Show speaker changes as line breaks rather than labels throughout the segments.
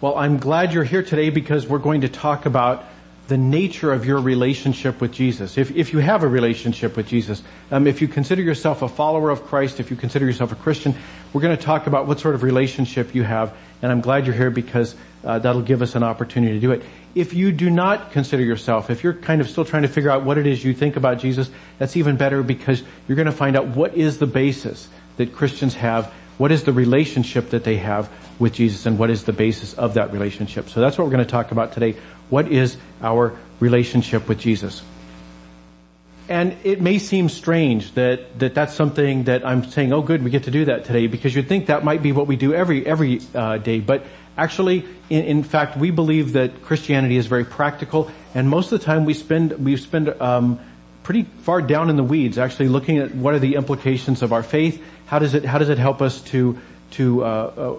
Well, I'm glad you're here today because we're going to talk about the nature of your relationship with Jesus. If, if you have a relationship with Jesus, um, if you consider yourself a follower of Christ, if you consider yourself a Christian, we're going to talk about what sort of relationship you have. And I'm glad you're here because uh, that'll give us an opportunity to do it. If you do not consider yourself, if you're kind of still trying to figure out what it is you think about Jesus, that's even better because you're going to find out what is the basis that Christians have, what is the relationship that they have with Jesus, and what is the basis of that relationship. So that's what we're going to talk about today. What is our relationship with Jesus? And it may seem strange that, that that's something that I'm saying, oh good, we get to do that today, because you'd think that might be what we do every, every uh, day. But actually, in, in, fact, we believe that Christianity is very practical, and most of the time we spend, we spend um, pretty far down in the weeds, actually looking at what are the implications of our faith, how does it, how does it help us to, to uh, uh,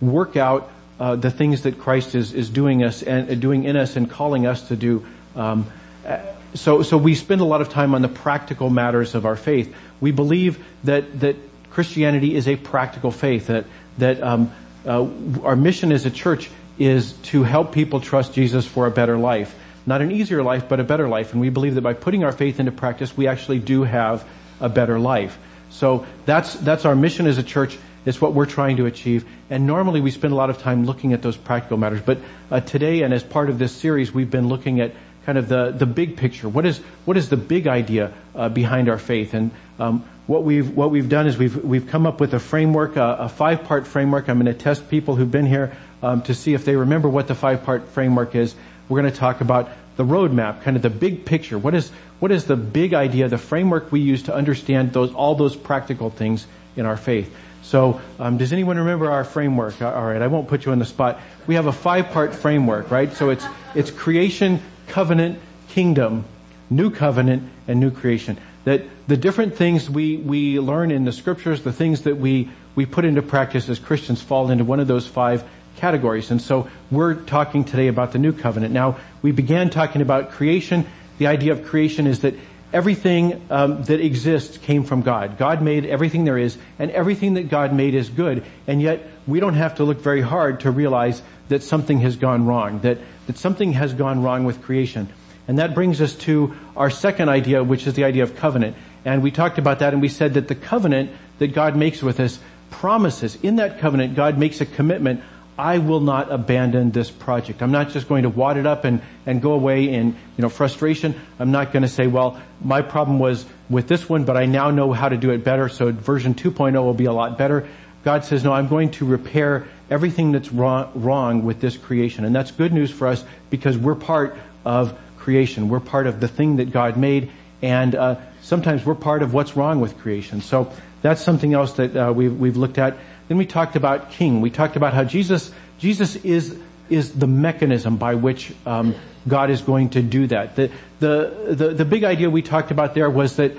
work out uh, the things that Christ is, is doing us and uh, doing in us and calling us to do. Um, uh, so, so we spend a lot of time on the practical matters of our faith. We believe that that Christianity is a practical faith. That that um, uh, our mission as a church is to help people trust Jesus for a better life, not an easier life, but a better life. And we believe that by putting our faith into practice, we actually do have a better life. So that's that's our mission as a church. It's what we're trying to achieve. And normally we spend a lot of time looking at those practical matters. But uh, today and as part of this series, we've been looking at kind of the, the big picture. What is, what is the big idea uh, behind our faith? And um, what we've what we've done is we've we've come up with a framework, a, a five part framework. I'm going to test people who've been here um, to see if they remember what the five part framework is. We're going to talk about the roadmap, kind of the big picture. What is what is the big idea, the framework we use to understand those all those practical things in our faith? So, um, does anyone remember our framework? All right, I won't put you on the spot. We have a five-part framework, right? So it's it's creation, covenant, kingdom, new covenant, and new creation. That the different things we we learn in the scriptures, the things that we we put into practice as Christians, fall into one of those five categories. And so we're talking today about the new covenant. Now, we began talking about creation. The idea of creation is that everything um, that exists came from God. God made everything there is, and everything that God made is good. And yet, we don't have to look very hard to realize that something has gone wrong, that, that something has gone wrong with creation. And that brings us to our second idea, which is the idea of covenant. And we talked about that and we said that the covenant that God makes with us promises. In that covenant, God makes a commitment I will not abandon this project. I'm not just going to wad it up and, and go away in, you know, frustration. I'm not going to say, well, my problem was with this one, but I now know how to do it better, so version 2.0 will be a lot better. God says, no, I'm going to repair everything that's wrong, wrong with this creation. And that's good news for us because we're part of creation. We're part of the thing that God made, and uh, sometimes we're part of what's wrong with creation. So that's something else that uh, we've, we've looked at. Then we talked about king. We talked about how Jesus, Jesus is, is the mechanism by which um, God is going to do that. The, the, the, the big idea we talked about there was that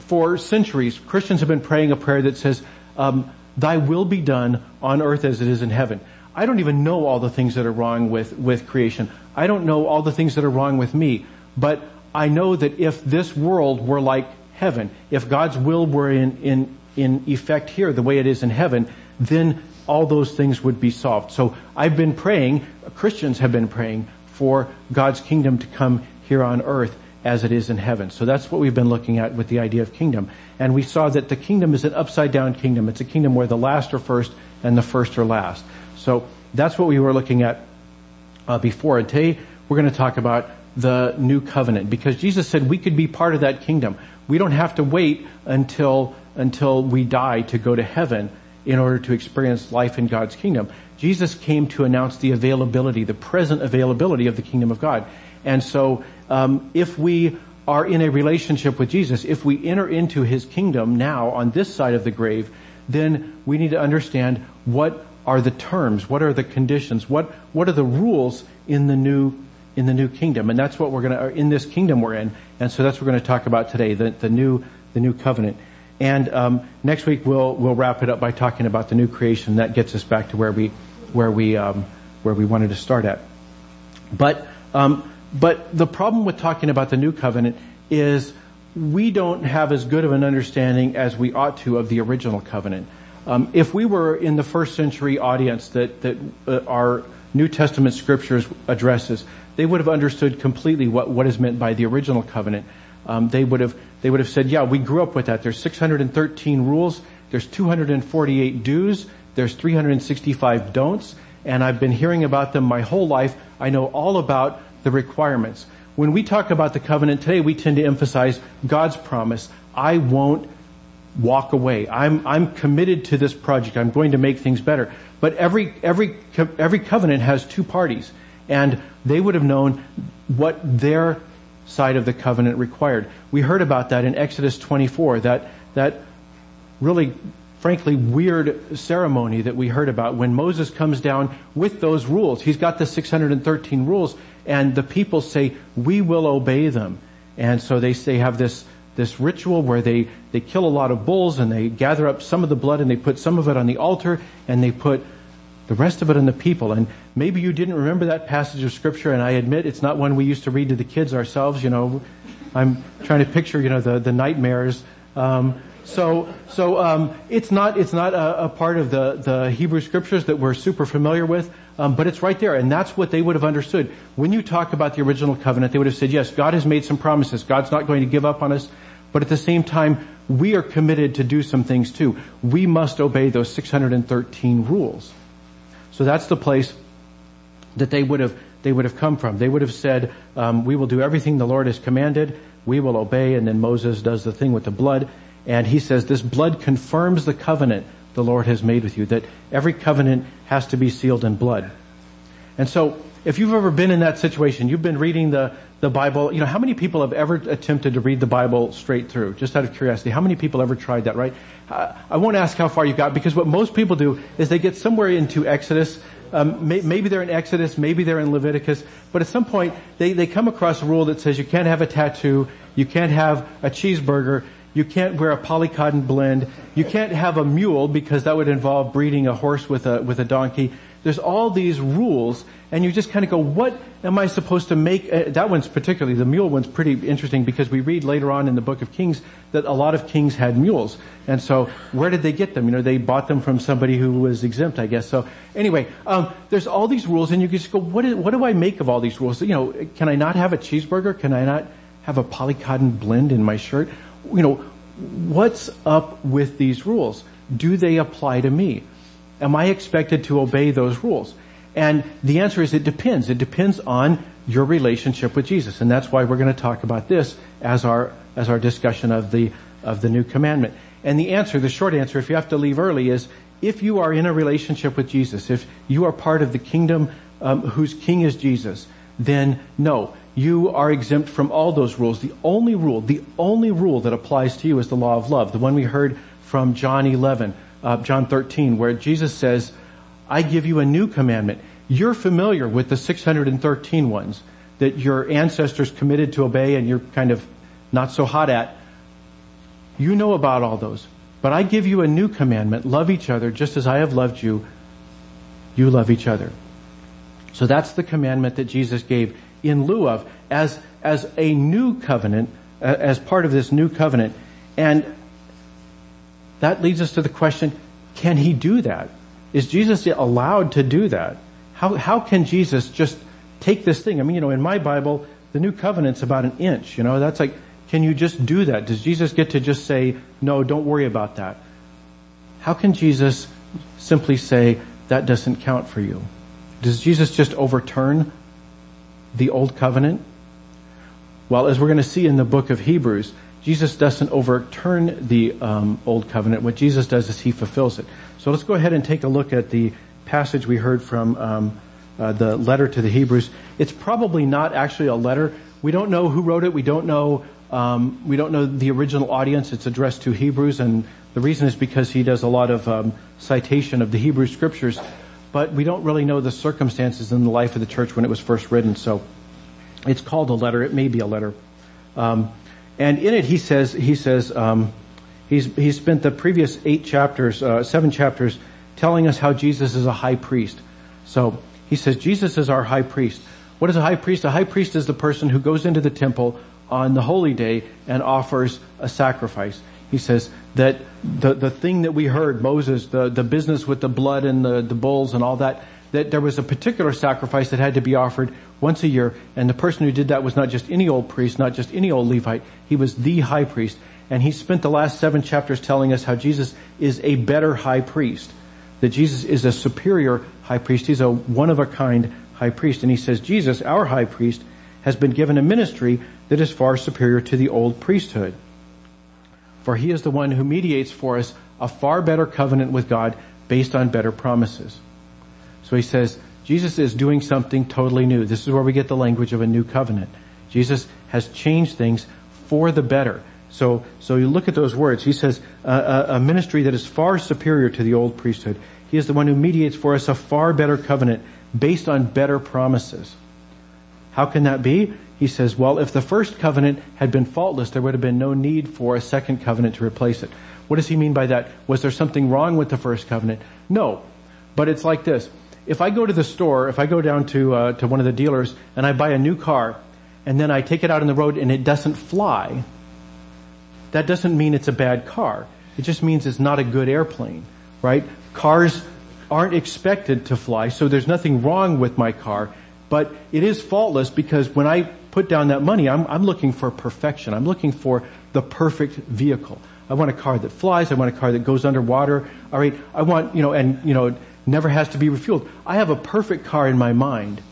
for centuries, Christians have been praying a prayer that says, um, thy will be done on earth as it is in heaven. I don't even know all the things that are wrong with, with creation. I don't know all the things that are wrong with me. But I know that if this world were like heaven, if God's will were in, in, in effect here the way it is in heaven, then all those things would be solved. So I've been praying, Christians have been praying for God's kingdom to come here on earth as it is in heaven. So that's what we've been looking at with the idea of kingdom. And we saw that the kingdom is an upside down kingdom. It's a kingdom where the last are first and the first are last. So that's what we were looking at uh, before. And today we're going to talk about the new covenant because Jesus said we could be part of that kingdom. We don't have to wait until until we die to go to heaven in order to experience life in God's kingdom. Jesus came to announce the availability, the present availability of the kingdom of God. And so, um, if we are in a relationship with Jesus, if we enter into His kingdom now on this side of the grave, then we need to understand what are the terms, what are the conditions, what what are the rules in the new in the new kingdom, and that's what we're going to in this kingdom we're in, and so that's what we're going to talk about today, the, the new the new covenant. And um, next week we'll we'll wrap it up by talking about the new creation. That gets us back to where we where we um, where we wanted to start at. But um, but the problem with talking about the new covenant is we don't have as good of an understanding as we ought to of the original covenant. Um, if we were in the first century audience that, that uh, our New Testament scriptures addresses, they would have understood completely what, what is meant by the original covenant. Um, they would have they would have said, yeah, we grew up with that. There's 613 rules. There's 248 do's. There's 365 don'ts. And I've been hearing about them my whole life. I know all about the requirements. When we talk about the covenant today, we tend to emphasize God's promise. I won't walk away. I'm, I'm committed to this project. I'm going to make things better. But every, every, every covenant has two parties. And they would have known what their side of the covenant required. We heard about that in Exodus 24, that, that really, frankly, weird ceremony that we heard about when Moses comes down with those rules. He's got the 613 rules and the people say, we will obey them. And so they, they have this, this ritual where they, they kill a lot of bulls and they gather up some of the blood and they put some of it on the altar and they put the rest of it on the people. And maybe you didn't remember that passage of scripture, and I admit it's not one we used to read to the kids ourselves. You know, I'm trying to picture, you know, the, the nightmares. Um, so, so um, it's not it's not a, a, part of the the Hebrew scriptures that we're super familiar with, um, but it's right there, and that's what they would have understood when you talk about the original covenant. They would have said, "Yes, God has made some promises. God's not going to give up on us, but at the same time, we are committed to do some things too. We must obey those 613 rules." So that's the place that they would have they would have come from. They would have said, um, "We will do everything the Lord has commanded. We will obey." And then Moses does the thing with the blood, and he says, "This blood confirms the covenant the Lord has made with you. That every covenant has to be sealed in blood." And so, if you've ever been in that situation, you've been reading the the Bible. You know, how many people have ever attempted to read the Bible straight through? Just out of curiosity, how many people ever tried that? Right? I won't ask how far you got because what most people do is they get somewhere into Exodus. Um, may, maybe they're in Exodus, maybe they're in Leviticus, but at some point they, they come across a rule that says you can't have a tattoo, you can't have a cheeseburger, you can't wear a polycotton blend, you can't have a mule because that would involve breeding a horse with a with a donkey. There's all these rules, and you just kind of go, what am I supposed to make? Uh, that one's particularly, the mule one's pretty interesting because we read later on in the book of Kings that a lot of kings had mules. And so, where did they get them? You know, they bought them from somebody who was exempt, I guess. So, anyway, um, there's all these rules, and you just go, what, is, what do I make of all these rules? You know, can I not have a cheeseburger? Can I not have a polycotton blend in my shirt? You know, what's up with these rules? Do they apply to me? Am I expected to obey those rules? And the answer is it depends. It depends on your relationship with Jesus. And that's why we're going to talk about this as our, as our discussion of the, of the new commandment. And the answer, the short answer, if you have to leave early is, if you are in a relationship with Jesus, if you are part of the kingdom um, whose king is Jesus, then no, you are exempt from all those rules. The only rule, the only rule that applies to you is the law of love, the one we heard from John 11, uh, John 13, where Jesus says, I give you a new commandment. You're familiar with the 613 ones that your ancestors committed to obey and you're kind of not so hot at. You know about all those. But I give you a new commandment. Love each other just as I have loved you. You love each other. So that's the commandment that Jesus gave in lieu of as, as a new covenant, as part of this new covenant. And that leads us to the question, can he do that? Is Jesus allowed to do that? How, how can Jesus just take this thing? I mean, you know, in my Bible, the new covenant's about an inch, you know, that's like, can you just do that? Does Jesus get to just say, no, don't worry about that? How can Jesus simply say, that doesn't count for you? Does Jesus just overturn the old covenant? Well, as we're going to see in the book of Hebrews, Jesus doesn't overturn the um, old covenant. What Jesus does is he fulfills it. So let's go ahead and take a look at the passage we heard from um, uh, the letter to the Hebrews. It's probably not actually a letter. We don't know who wrote it. We don't know. Um, we don't know the original audience. It's addressed to Hebrews, and the reason is because he does a lot of um, citation of the Hebrew scriptures. But we don't really know the circumstances in the life of the church when it was first written. So it's called a letter. It may be a letter. Um, and in it, he says, he says, um, he's, he's spent the previous eight chapters, uh, seven chapters, telling us how Jesus is a high priest. So he says, Jesus is our high priest. What is a high priest? A high priest is the person who goes into the temple on the holy day and offers a sacrifice. He says that the, the thing that we heard, Moses, the, the business with the blood and the, the bulls and all that, that there was a particular sacrifice that had to be offered once a year, and the person who did that was not just any old priest, not just any old Levite, he was the high priest. And he spent the last seven chapters telling us how Jesus is a better high priest. That Jesus is a superior high priest. He's a one of a kind high priest. And he says Jesus, our high priest, has been given a ministry that is far superior to the old priesthood. For he is the one who mediates for us a far better covenant with God based on better promises. So he says, Jesus is doing something totally new. This is where we get the language of a new covenant. Jesus has changed things for the better. So, so you look at those words. He says, uh, a, a ministry that is far superior to the old priesthood. He is the one who mediates for us a far better covenant based on better promises. How can that be? He says, well, if the first covenant had been faultless, there would have been no need for a second covenant to replace it. What does he mean by that? Was there something wrong with the first covenant? No. But it's like this. If I go to the store, if I go down to, uh, to one of the dealers and I buy a new car and then I take it out on the road and it doesn't fly, that doesn't mean it's a bad car. It just means it's not a good airplane, right? Cars aren't expected to fly, so there's nothing wrong with my car, but it is faultless because when I put down that money, I'm, I'm looking for perfection. I'm looking for the perfect vehicle. I want a car that flies. I want a car that goes underwater. All right. I want, you know, and, you know, never has to be refueled. I have a perfect car in my mind.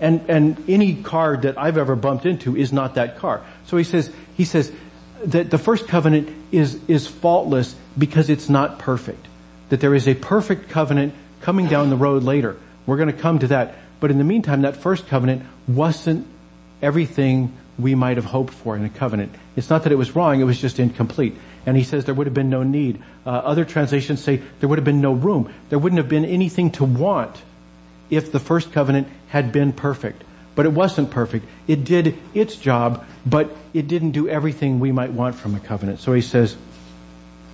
And, and any car that I've ever bumped into is not that car. So he says, he says, that the first covenant is, is faultless because it's not perfect. That there is a perfect covenant coming down the road later. We're going to come to that. But in the meantime, that first covenant wasn't everything we might have hoped for in a covenant. It's not that it was wrong, it was just incomplete. And he says there would have been no need. Uh, other translations say there would have been no room. There wouldn't have been anything to want if the first covenant had been perfect. But it wasn't perfect. It did its job, but it didn't do everything we might want from a covenant. So he says,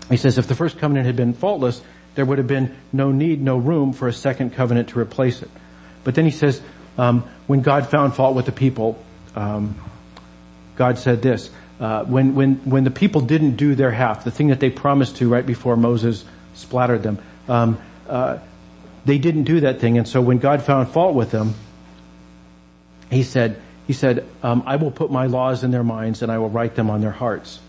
he says if the first covenant had been faultless, there would have been no need, no room for a second covenant to replace it. But then he says, um, when God found fault with the people, um, God said this: uh, when when when the people didn't do their half, the thing that they promised to right before Moses splattered them, um, uh, they didn't do that thing, and so when God found fault with them, he said, he said, um, I will put my laws in their minds and I will write them on their hearts.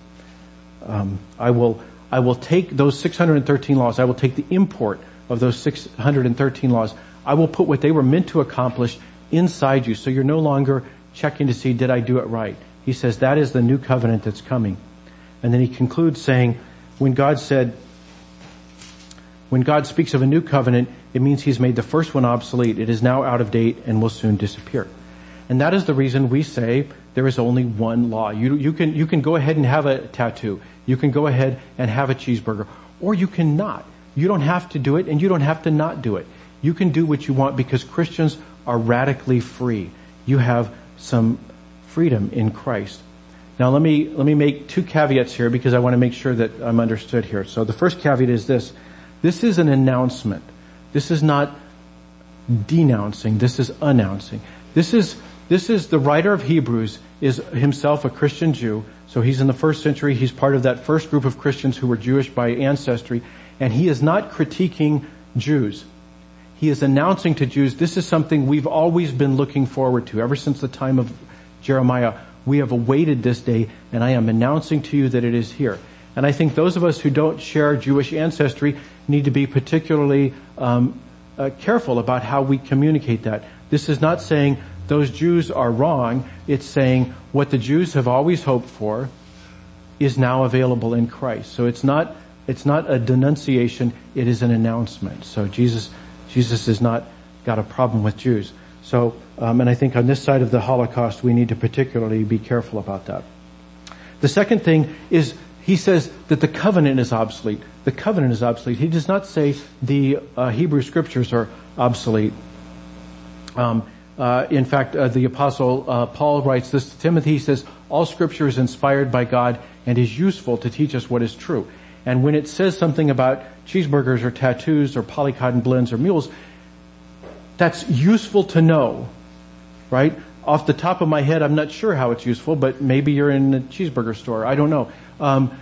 Um, I will, I will take those 613 laws. I will take the import of those 613 laws. I will put what they were meant to accomplish inside you. So you're no longer checking to see, did I do it right? He says that is the new covenant that's coming. And then he concludes saying, when God said, when God speaks of a new covenant, it means he's made the first one obsolete. It is now out of date and will soon disappear. And that is the reason we say there is only one law. You, you, can, you can go ahead and have a tattoo. You can go ahead and have a cheeseburger. Or you cannot. You don't have to do it and you don't have to not do it. You can do what you want because Christians are radically free. You have some freedom in Christ. Now let me, let me make two caveats here because I want to make sure that I'm understood here. So the first caveat is this. This is an announcement. This is not denouncing. This is announcing. This is this is the writer of Hebrews is himself a Christian Jew. So he's in the first century. He's part of that first group of Christians who were Jewish by ancestry. And he is not critiquing Jews. He is announcing to Jews, this is something we've always been looking forward to ever since the time of Jeremiah. We have awaited this day and I am announcing to you that it is here. And I think those of us who don't share Jewish ancestry need to be particularly um, uh, careful about how we communicate that. This is not saying those Jews are wrong. It's saying what the Jews have always hoped for is now available in Christ. So it's not, it's not a denunciation, it is an announcement. So Jesus, Jesus has not got a problem with Jews. So, um, and I think on this side of the Holocaust, we need to particularly be careful about that. The second thing is he says that the covenant is obsolete. The covenant is obsolete. He does not say the uh, Hebrew scriptures are obsolete. Um, uh, in fact, uh, the apostle uh, Paul writes this to Timothy. He says, "All Scripture is inspired by God and is useful to teach us what is true." And when it says something about cheeseburgers or tattoos or polycotton blends or mules, that's useful to know, right? Off the top of my head, I'm not sure how it's useful, but maybe you're in a cheeseburger store. I don't know. Um,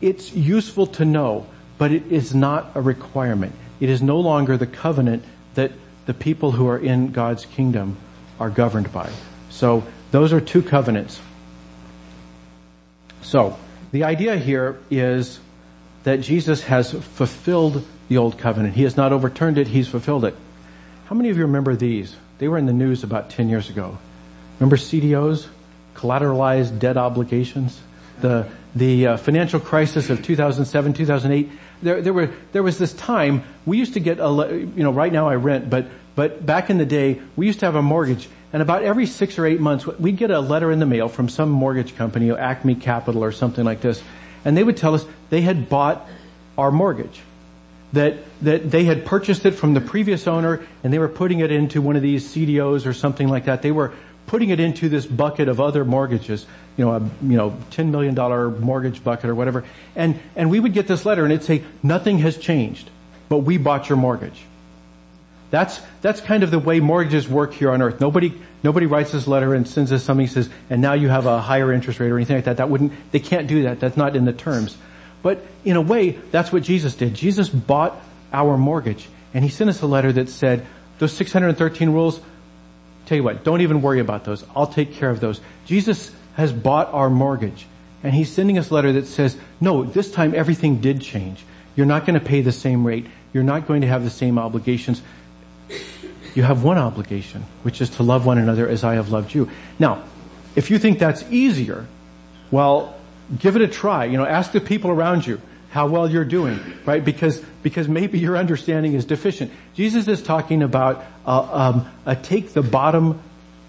it's useful to know, but it is not a requirement. It is no longer the covenant that the people who are in God's kingdom are governed by. So those are two covenants. So the idea here is that Jesus has fulfilled the old covenant. He has not overturned it, he's fulfilled it. How many of you remember these? They were in the news about 10 years ago. Remember CDOs? Collateralized debt obligations? The, the uh, financial crisis of 2007, 2008. There, there were, there was this time, we used to get a, you know, right now I rent, but, but back in the day, we used to have a mortgage and about every six or eight months, we'd get a letter in the mail from some mortgage company, Acme Capital or something like this, and they would tell us they had bought our mortgage. That, that they had purchased it from the previous owner and they were putting it into one of these CDOs or something like that. They were putting it into this bucket of other mortgages, you know, a, you know, $10 million mortgage bucket or whatever. And, and we would get this letter and it'd say, nothing has changed, but we bought your mortgage. That's, that's kind of the way mortgages work here on earth. Nobody, nobody writes this letter and sends us something says, and now you have a higher interest rate or anything like that. That wouldn't, they can't do that. That's not in the terms. But in a way, that's what Jesus did. Jesus bought our mortgage and he sent us a letter that said, those 613 rules, tell you what, don't even worry about those. I'll take care of those. Jesus has bought our mortgage and he's sending us a letter that says, no, this time everything did change. You're not going to pay the same rate. You're not going to have the same obligations you have one obligation, which is to love one another as I have loved you. Now, if you think that's easier, well, give it a try. You know, ask the people around you how well you're doing, right? Because, because maybe your understanding is deficient. Jesus is talking about, uh, um, take the bottom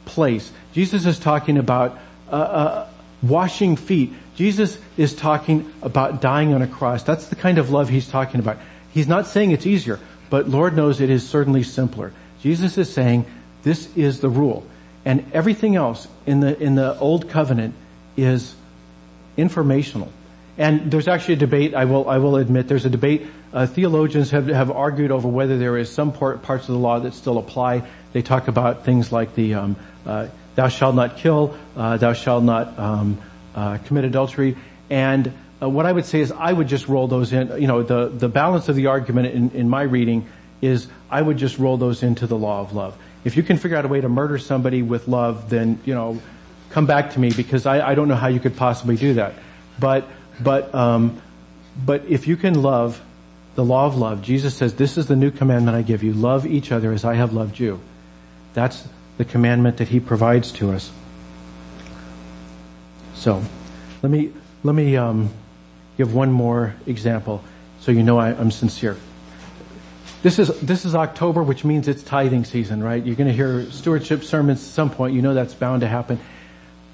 place. Jesus is talking about, uh, uh, washing feet. Jesus is talking about dying on a cross. That's the kind of love he's talking about. He's not saying it's easier, but Lord knows it is certainly simpler. Jesus is saying this is the rule. And everything else in the, in the old covenant is informational. And there's actually a debate, I will, I will admit, there's a debate, uh, theologians have, have argued over whether there is some part, parts of the law that still apply. They talk about things like the, um, uh, thou shalt not kill, uh, thou shalt not, um, uh, commit adultery. And uh, what I would say is I would just roll those in, you know, the, the balance of the argument in, in my reading is I would just roll those into the law of love. If you can figure out a way to murder somebody with love, then, you know, come back to me because I, I don't know how you could possibly do that. But, but, um, but if you can love the law of love, Jesus says, this is the new commandment I give you. Love each other as I have loved you. That's the commandment that he provides to us. So, let me, let me, um, give one more example so you know I, I'm sincere. This is, this is October, which means it's tithing season, right? You're going to hear stewardship sermons at some point. You know that's bound to happen.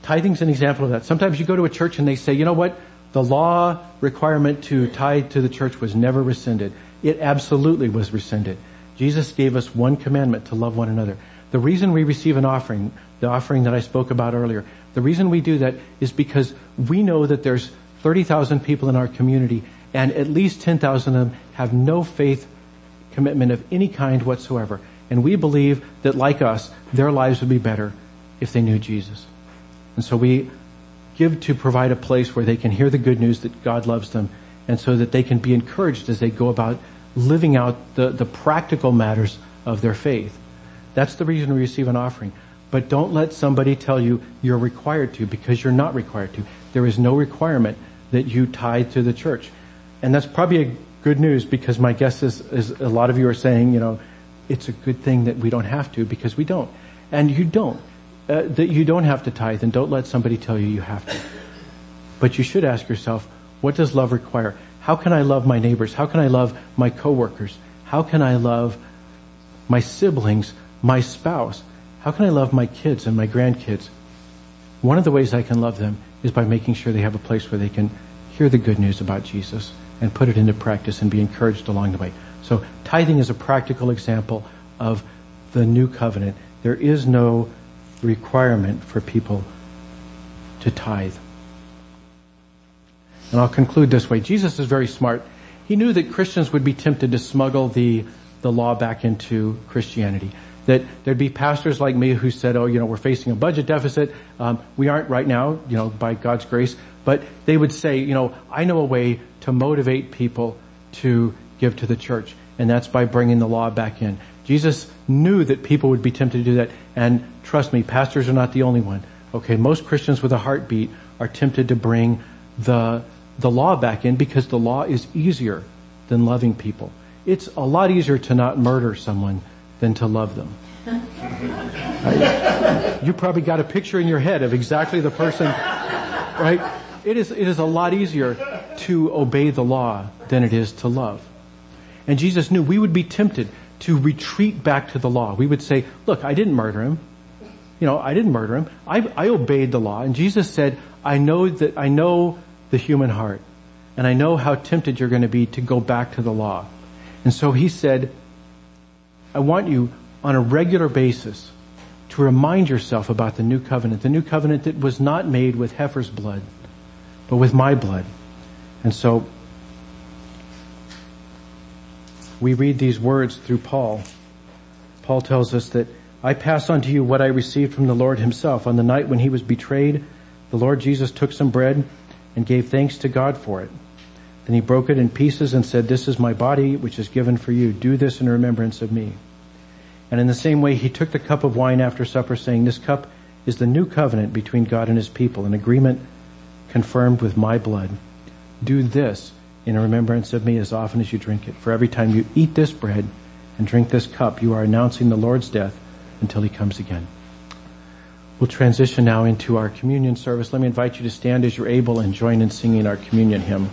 Tithing's an example of that. Sometimes you go to a church and they say, you know what? The law requirement to tithe to the church was never rescinded. It absolutely was rescinded. Jesus gave us one commandment to love one another. The reason we receive an offering, the offering that I spoke about earlier, the reason we do that is because we know that there's 30,000 people in our community and at least 10,000 of them have no faith commitment of any kind whatsoever. And we believe that like us, their lives would be better if they knew Jesus. And so we give to provide a place where they can hear the good news that God loves them and so that they can be encouraged as they go about living out the, the practical matters of their faith. That's the reason we receive an offering. But don't let somebody tell you you're required to because you're not required to. There is no requirement that you tithe to the church. And that's probably a good news because my guess is, is a lot of you are saying, you know, it's a good thing that we don't have to because we don't. And you don't. Uh, that you don't have to tithe and don't let somebody tell you you have to. But you should ask yourself, what does love require? How can I love my neighbors? How can I love my coworkers? How can I love my siblings, my spouse? How can I love my kids and my grandkids? One of the ways I can love them is by making sure they have a place where they can hear the good news about Jesus and put it into practice and be encouraged along the way. So tithing is a practical example of the new covenant. There is no requirement for people to tithe. And I'll conclude this way. Jesus is very smart. He knew that Christians would be tempted to smuggle the, the law back into Christianity. That there'd be pastors like me who said, oh, you know, we're facing a budget deficit. Um, we aren't right now, you know, by God's grace. But they would say, you know, I know a way to motivate people to give to the church. And that's by bringing the law back in. Jesus knew that people would be tempted to do that. And trust me, pastors are not the only one. Okay, most Christians with a heartbeat are tempted to bring the, the law back in because the law is easier than loving people. It's a lot easier to not murder someone than to love them. You probably got a picture in your head of exactly the person, right? It is, it is a lot easier to obey the law than it is to love. And Jesus knew we would be tempted to retreat back to the law. We would say, look, I didn't murder him. You know, I didn't murder him. I, I obeyed the law. And Jesus said, I know that, I know the human heart. And I know how tempted you're going to be to go back to the law. And so he said, I want you on a regular basis to remind yourself about the new covenant, the new covenant that was not made with heifer's blood, but with my blood. And so we read these words through Paul. Paul tells us that I pass on to you what I received from the Lord himself. On the night when he was betrayed, the Lord Jesus took some bread and gave thanks to God for it. Then he broke it in pieces and said, this is my body which is given for you. Do this in remembrance of me. And in the same way, he took the cup of wine after supper saying, this cup is the new covenant between God and his people, an agreement confirmed with my blood. Do this in remembrance of me as often as you drink it. For every time you eat this bread and drink this cup, you are announcing the Lord's death until he comes again. We'll transition now into our communion service. Let me invite you to stand as you're able and join in singing our communion hymn.